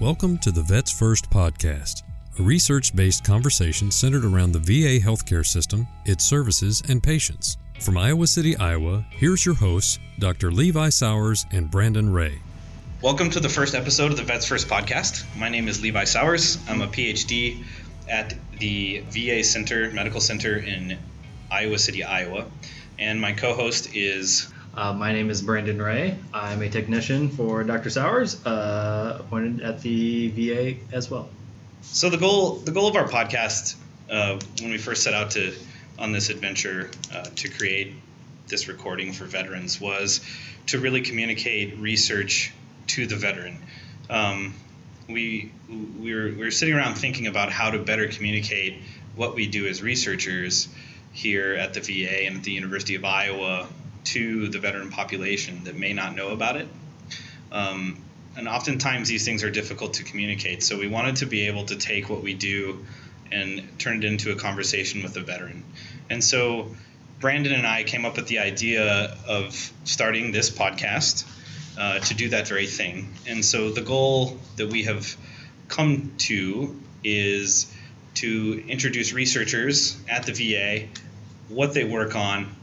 Welcome to the Vets First podcast, a research based conversation centered around the VA healthcare system, its services, and patients. From Iowa City, Iowa, here's your hosts, Dr. Levi Sowers and Brandon Ray. Welcome to the first episode of the Vets First podcast. My name is Levi Sowers. I'm a PhD at the VA Center, Medical Center in Iowa City, Iowa. And my co host is Uh, my name is Brandon Ray. I'm a technician for Dr. Sowers, uh, appointed at the VA as well. So the goal the goal of our podcast uh, when we first set out to on this adventure uh, to create this recording for veterans was to really communicate research to the veteran. Um, we we were, we were sitting around thinking about how to better communicate what we do as researchers here at the VA and at the University of Iowa to the veteran population that may not know about it. Um, and oftentimes these things are difficult to communicate. So we wanted to be able to take what we do and turn it into a conversation with a veteran. And so Brandon and I came up with the idea of starting this podcast uh, to do that very thing. And so the goal that we have come to is to introduce researchers at the VA, what they work on,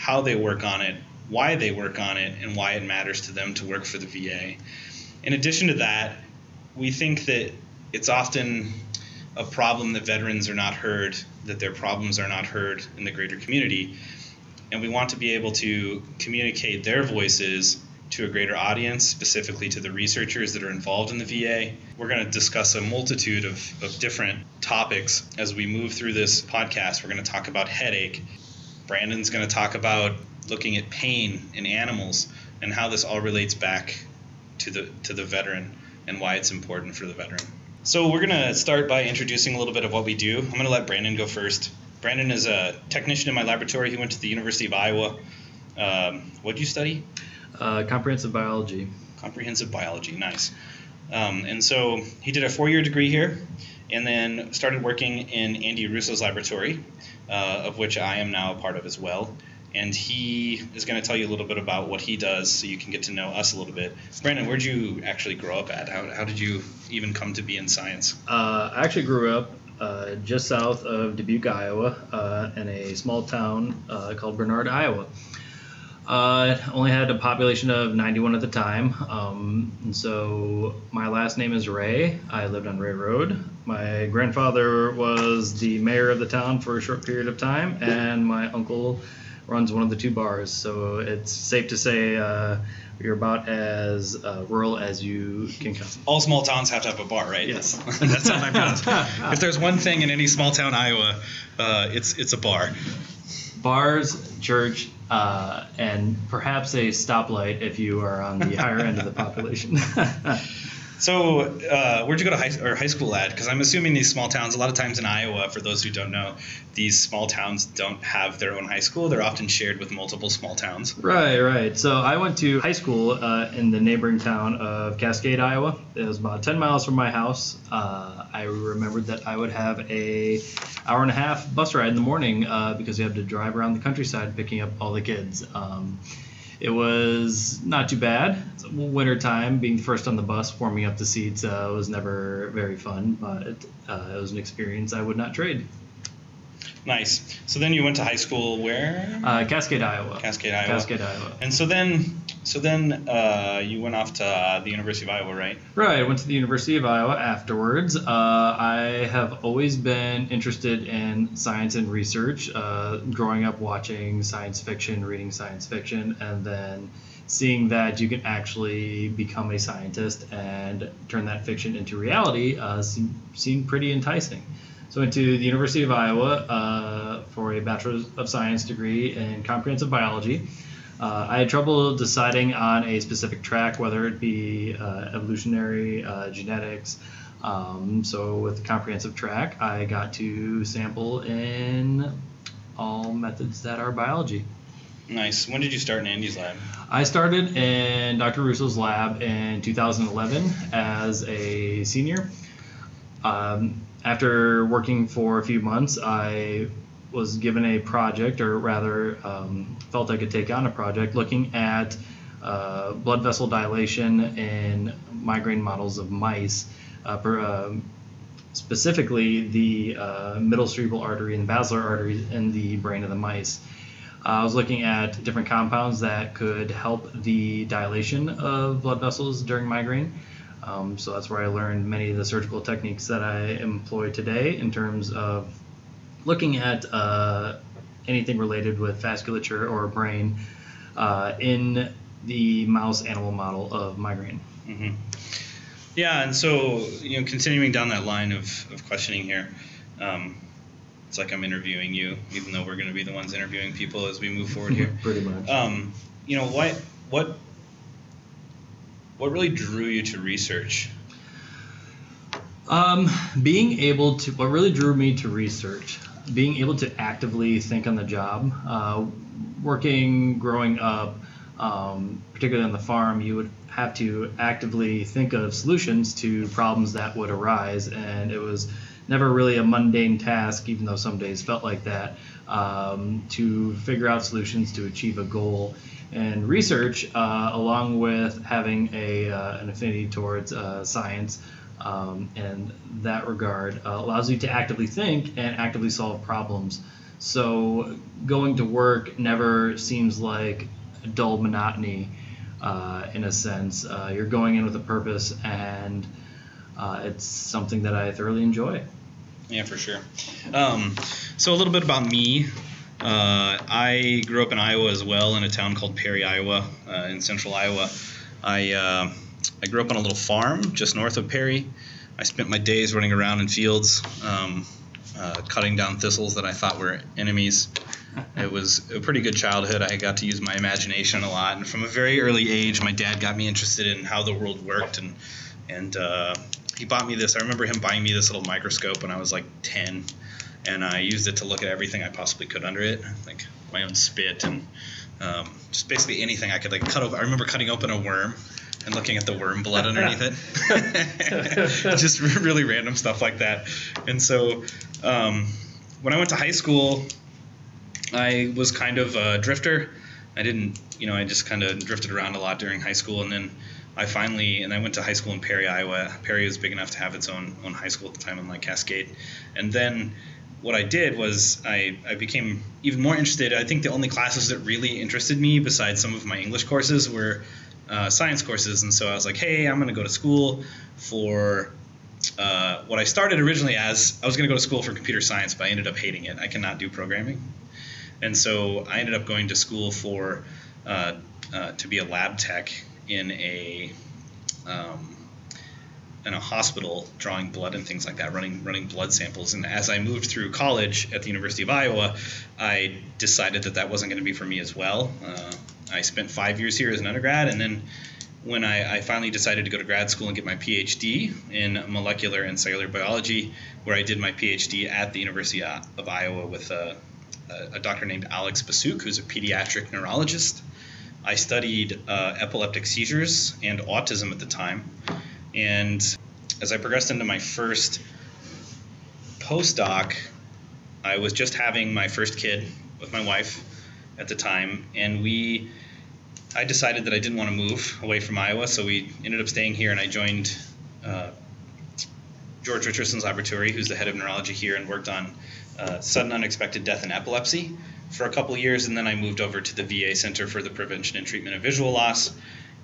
how they work on it, why they work on it, and why it matters to them to work for the VA. In addition to that, we think that it's often a problem that veterans are not heard, that their problems are not heard in the greater community. And we want to be able to communicate their voices to a greater audience, specifically to the researchers that are involved in the VA. We're going to discuss a multitude of, of different topics as we move through this podcast. We're going to talk about headache. Brandon's going to talk about looking at pain in animals and how this all relates back to the to the veteran and why it's important for the veteran. So we're gonna start by introducing a little bit of what we do. I'm gonna let Brandon go first. Brandon is a technician in my laboratory. He went to the University of Iowa. Um, what did you study? Uh, comprehensive biology. Comprehensive biology. Nice. Um, and so he did a four-year degree here, and then started working in Andy Russo's laboratory, uh, of which I am now a part of as well and he is going to tell you a little bit about what he does so you can get to know us a little bit. Brandon, where'd you actually grow up at? How, how did you even come to be in science? Uh, I actually grew up uh, just south of Dubuque, Iowa, uh, in a small town uh, called Bernard, Iowa. Uh, only had a population of 91 at the time. Um, and so my last name is Ray. I lived on Ray Road. My grandfather was the mayor of the town for a short period of time, and my uncle runs one of the two bars. So it's safe to say uh, you're about as uh, rural as you can come. All small towns have to have a bar, right? Yes. That's how I found. if there's one thing in any small town Iowa, uh, it's it's a bar. Bars, church, uh, and perhaps a stoplight if you are on the higher end of the population. So, uh, where'd you go to high or high school at? Because I'm assuming these small towns, a lot of times in Iowa, for those who don't know, these small towns don't have their own high school. They're often shared with multiple small towns. Right, right. So I went to high school uh, in the neighboring town of Cascade, Iowa. It was about 10 miles from my house. Uh, I remembered that I would have a hour and a half bus ride in the morning uh, because we had to drive around the countryside picking up all the kids. Um, it was not too bad. Winter time, being first on the bus, warming up the seats uh, was never very fun, but uh, it was an experience I would not trade. Nice. So then you went to high school where? Uh, Cascade, Iowa. Cascade, Iowa. Cascade, Iowa. And so then, so then uh, you went off to uh, the University of Iowa, right? Right. I went to the University of Iowa afterwards. Uh, I have always been interested in science and research. Uh, growing up watching science fiction, reading science fiction, and then seeing that you can actually become a scientist and turn that fiction into reality uh, seemed, seemed pretty enticing. So I went to the University of Iowa uh, for a Bachelor of Science degree in comprehensive biology. Uh, I had trouble deciding on a specific track, whether it be uh, evolutionary, uh, genetics. Um, so with the comprehensive track, I got to sample in all methods that are biology. Nice. When did you start in Andy's lab? I started in Dr. Russo's lab in 2011 as a senior. Um, after working for a few months, I was given a project, or rather, um, felt I could take on a project looking at uh, blood vessel dilation in migraine models of mice, uh, per, um, specifically the uh, middle cerebral artery and basilar artery in the brain of the mice. I was looking at different compounds that could help the dilation of blood vessels during migraine. Um, so that's where I learned many of the surgical techniques that I employ today in terms of looking at uh, anything related with vasculature or brain uh, in the mouse animal model of migraine. Mm-hmm. Yeah, and so you know, continuing down that line of, of questioning here, um, it's like I'm interviewing you, even though we're going to be the ones interviewing people as we move forward here. Pretty much. Um, you know, what what what really drew you to research? Um, being able to, what really drew me to research, being able to actively think on the job. Uh, working, growing up, um, particularly on the farm, you would have to actively think of solutions to problems that would arise, and it was never really a mundane task, even though some days felt like that, um, to figure out solutions to achieve a goal. And research, uh, along with having a, uh, an affinity towards uh, science, um, in that regard, uh, allows you to actively think and actively solve problems. So going to work never seems like dull monotony uh, in a sense. Uh, you're going in with a purpose, and uh, it's something that I thoroughly enjoy. Yeah, for sure. Um, so a little bit about me. Uh, I grew up in Iowa as well, in a town called Perry, Iowa, uh, in central Iowa. I I grew up on a little farm just north of Perry. I spent my days running around in fields, um, cutting down thistles that I thought were enemies it was a pretty good childhood. I got to use my imagination a lot, and from a very early age, my dad got me interested in how the world worked, and and uh, he bought me this. I remember him buying me this little microscope when I was like ten, and I used it to look at everything I possibly could under it, like my own spit and um, just basically anything I could like cut. I remember cutting open a worm and looking at the worm blood underneath it. just really random stuff like that. And so um, when I went to high school, I was kind of a drifter. I didn't, you know, I just kind of drifted around a lot during high school, and then I finally, and I went to high school in Perry, Iowa. Perry was big enough to have its own own high school at the time in Lake Cascade, and then what I did was I, I became even more interested. I think the only classes that really interested me, besides some of my English courses, were uh, science courses. And so I was like, hey, I'm going to go to school for uh, what I started originally as I was going to go to school for computer science, but I ended up hating it. I cannot do programming. And so I ended up going to school for uh, uh, to be a lab tech in a um, in a hospital, drawing blood and things like that, running running blood samples. And as I moved through college at the University of Iowa, I decided that that wasn't going to be for me as well. Uh, I spent five years here as an undergrad, and then when I, I, finally decided to go to grad school and get my PhD in molecular and cellular biology, where I did my PhD at the University of Iowa with a, a, doctor named Alex Bassuk, who's a pediatric neurologist. I studied uh, epileptic seizures and autism at the time. And as I progressed into my first postdoc, I was just having my first kid with my wife at the time, and we I decided that I didn't want to move away from Iowa, so we ended up staying here, and I joined uh, George Richerson's laboratory, who's the head of neurology here, and worked on uh, sudden unexpected death and epilepsy for a couple years, and then I moved over to the VA Center for the Prevention and Treatment of Visual Loss,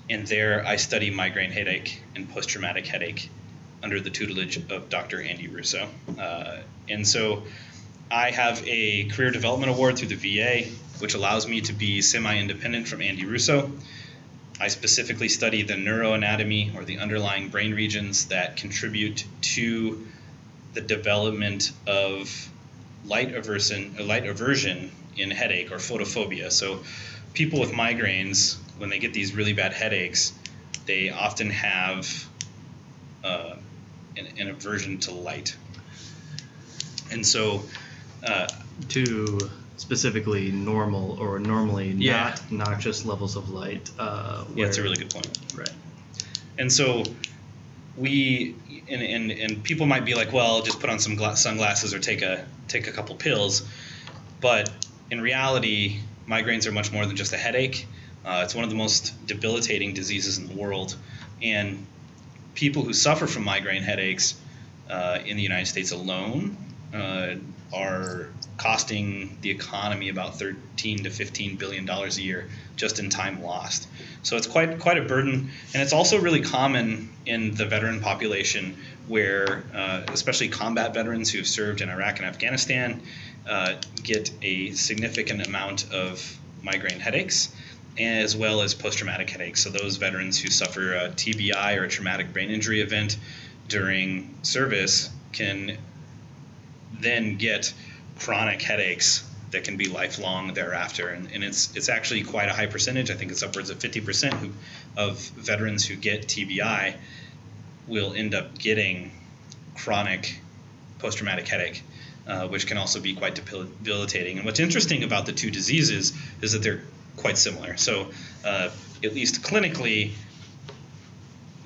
and there I study migraine headache and post-traumatic headache under the tutelage of Dr. Andy Russo. Uh, and so I have a career development award through the VA, which allows me to be semi-independent from Andy Russo. I specifically study the neuroanatomy or the underlying brain regions that contribute to the development of light aversion, light aversion in headache or photophobia. So, people with migraines, when they get these really bad headaches, they often have uh, an, an, aversion to light. And so, uh, to specifically normal or normally yeah. not noxious levels of light. Uh, yeah, that's a really good point. Right. And so we and, and, and people might be like, well, just put on some gla- sunglasses or take a take a couple pills, but in reality, migraines are much more than just a headache. Uh, it's one of the most debilitating diseases in the world, and people who suffer from migraine headaches uh, in the United States alone uh, are costing the economy about 13 to 15 billion dollars a year just in time lost. So it's quite quite a burden, and it's also really common in the veteran population, where uh, especially combat veterans who have served in Iraq and Afghanistan uh, get a significant amount of migraine headaches. As well as post traumatic headaches. So, those veterans who suffer a TBI or a traumatic brain injury event during service can then get chronic headaches that can be lifelong thereafter. And, and it's it's actually quite a high percentage. I think it's upwards of 50% who, of veterans who get TBI will end up getting chronic post traumatic headache. Uh, which can also be quite debilitating. And what's interesting about the two diseases is that they're quite similar. So, uh, at least clinically,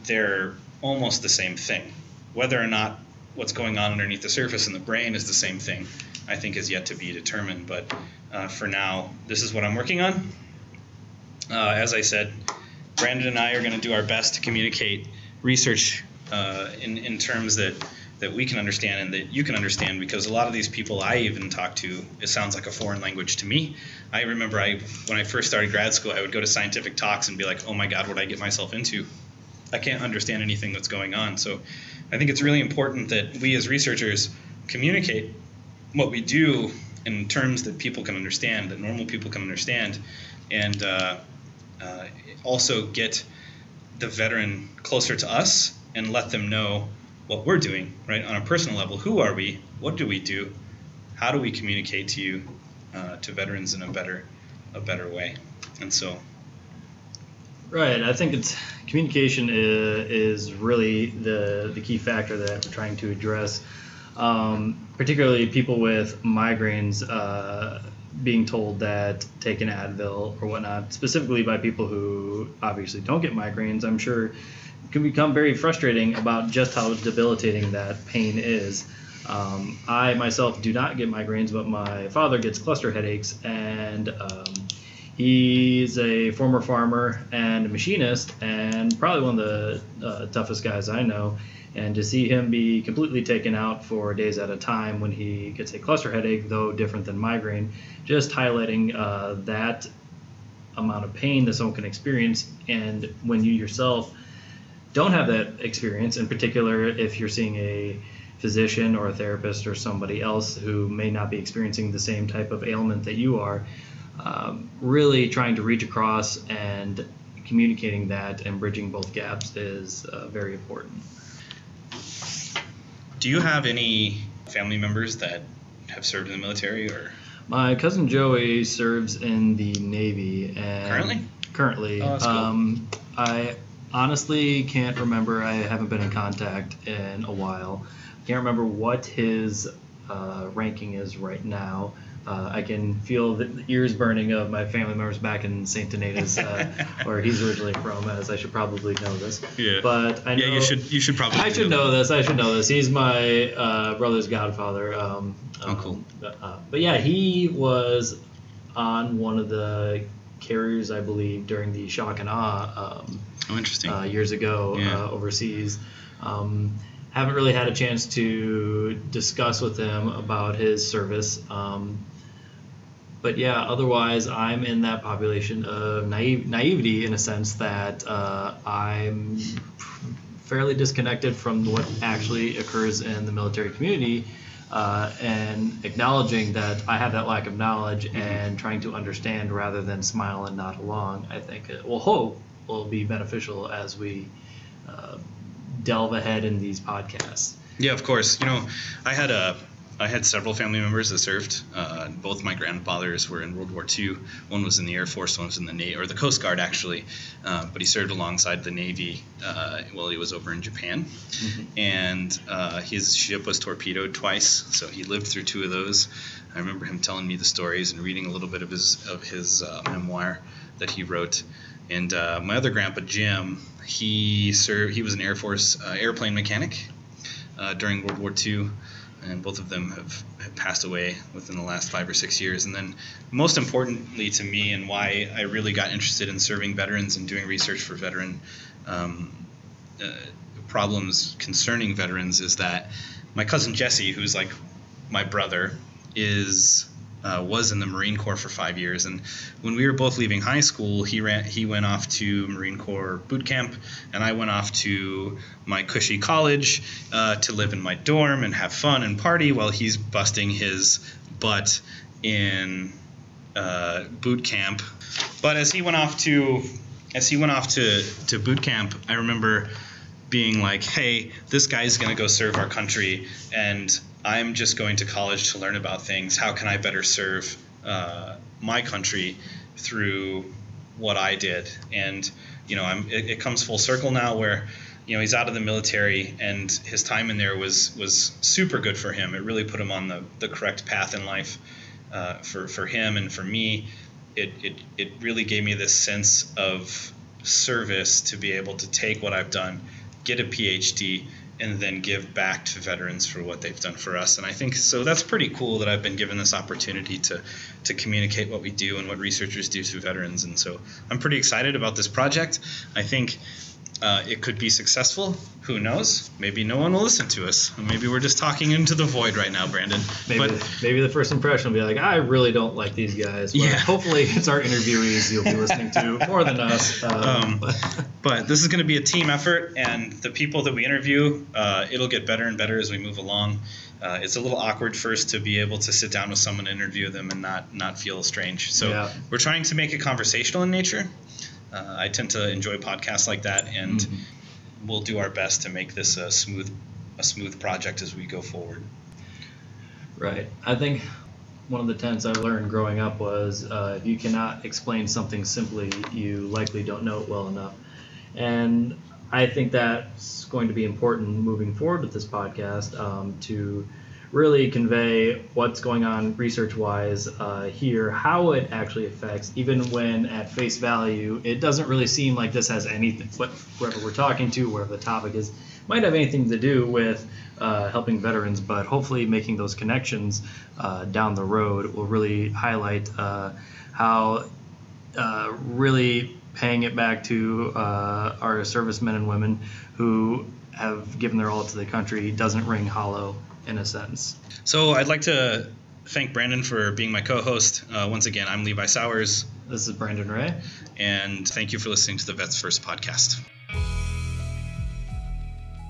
they're almost the same thing. Whether or not what's going on underneath the surface in the brain is the same thing, I think is yet to be determined. But uh, for now, this is what I'm working on. Uh, as I said, Brandon and I are going to do our best to communicate research uh, in, in terms that, that we can understand and that you can understand because a lot of these people I even talk to, it sounds like a foreign language to me. I remember I when I first started grad school, I would go to scientific talks and be like, oh my God, what I get myself into? I can't understand anything that's going on. So I think it's really important that we as researchers communicate what we do in terms that people can understand, that normal people can understand, and uh, uh, also get the veteran closer to us and let them know what we're doing, right, on a personal level. Who are we? What do we do? How do we communicate to you, uh, to veterans in a better, a better way? And so Right. I think it's communication is, really the the key factor that we're trying to address. Um, particularly people with migraines uh, being told that take an Advil or whatnot, specifically by people who obviously don't get migraines. I'm sure can become very frustrating about just how debilitating that pain is. Um, I myself do not get migraines, but my father gets cluster headaches, and um, He's a former farmer and machinist, and probably one of the uh, toughest guys I know. And to see him be completely taken out for days at a time when he gets a cluster headache, though different than migraine, just highlighting uh, that amount of pain that someone can experience. And when you yourself don't have that experience, in particular, if you're seeing a physician or a therapist or somebody else who may not be experiencing the same type of ailment that you are, um, really trying to reach across and communicating that and bridging both gaps is uh, very important. Do you have any family members that have served in the military or? My cousin Joey serves in the Navy. And currently? Currently. Oh, cool. um, I honestly can't remember. I haven't been in contact in a while. I can't remember what his uh, ranking is right now. Uh, I can feel the ears burning of my family members back in St. Donatus, uh, where he's originally from, as I should probably know this. Yeah. But I know, yeah, you should you should probably. I should know, know this. I should know this. He's my uh, brother's godfather. Um, oh, cool. Um, uh, but yeah, he was on one of the carriers, I believe, during the shock and awe. Um, oh, interesting. Uh, years ago yeah. Uh, overseas. Um, haven't really had a chance to discuss with him about his service. Um, but yeah, otherwise, I'm in that population of naive, naivety in a sense that uh, I'm fairly disconnected from what actually occurs in the military community. Uh, and acknowledging that I have that lack of knowledge mm-hmm. and trying to understand rather than smile and nod along, I think it will hope will be beneficial as we uh, delve ahead in these podcasts. Yeah, of course. You know, I had a I had several family members that served. Uh, both my grandfathers were in World War II. One was in the Air Force, one was in the Navy, or the Coast Guard actually. Uh, but he served alongside the Navy uh, while he was over in Japan. Mm-hmm. And uh, his ship was torpedoed twice, so he lived through two of those. I remember him telling me the stories and reading a little bit of his of his uh, memoir that he wrote. And uh, my other grandpa Jim, he served. He was an Air Force airplane mechanic during World War II. and both of them have, have, passed away within the last five or six years. And then, most importantly to me, and why I really got interested in serving veterans and doing research for veteran um, uh, problems concerning veterans, is that my cousin Jesse, who's like my brother, is uh, was in the Marine Corps for five years, and when we were both leaving high school, he ran he went off to Marine Corps boot camp, and I went off to my cushy college uh, to live in my dorm and have fun and party while he's busting his butt in uh, boot camp. But as he went off to as he went off to to boot camp, I remember being like, "Hey, this guy's gonna go serve our country, and I'm just going to college to learn about things. How can I better serve uh, my country through what I did? And you know, I'm, it, it, comes full circle now where you know he's out of the military and his time in there was was super good for him. It really put him on the, the correct path in life uh, for for him and for me. It, it it really gave me this sense of service to be able to take what I've done, get a PhD, and then give back to veterans for what they've done for us. And I think so that's pretty cool that I've been given this opportunity to to communicate what we do and what researchers do to veterans. And so I'm pretty excited about this project. I think uh, it could be successful. Who knows? Maybe no one will listen to us. Maybe we're just talking into the void right now, Brandon. Maybe, but, maybe the first impression will be like, I really don't like these guys. But yeah. hopefully, it's our interviewees you'll be listening to more than us. Um, um, but this is going to be a team effort, and the people that we interview, uh, it'll get better and better as we move along. Uh, it's a little awkward first to be able to sit down with someone and interview them and not not feel strange. So yeah. we're trying to make it conversational in nature. Uh, I tend to enjoy podcasts like that, and mm-hmm. we'll do our best to make this a smooth, a smooth project as we go forward. Right. I think one of the tenets I learned growing up was uh, if you cannot explain something simply, you likely don't know it well enough. And I think that's going to be important moving forward with this podcast um, to really convey what's going on research wise uh, here, how it actually affects, even when at face value, it doesn't really seem like this has anything, what, whoever we're talking to, wherever the topic is, might have anything to do with uh, helping veterans, but hopefully making those connections uh, down the road will really highlight uh, how uh, really paying it back to uh, our servicemen and women who have given their all to the country doesn't ring hollow in a sense. So I'd like to thank Brandon for being my co-host. Uh, once again, I'm Levi Sowers. This is Brandon Ray. And thank you for listening to the Vets First podcast.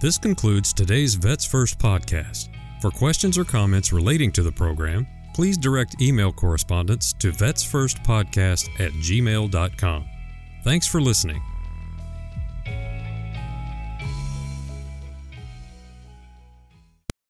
This concludes today's Vets First podcast. For questions or comments relating to the program, please direct email correspondence to vetsfirstpodcast at gmail.com. Thanks for listening.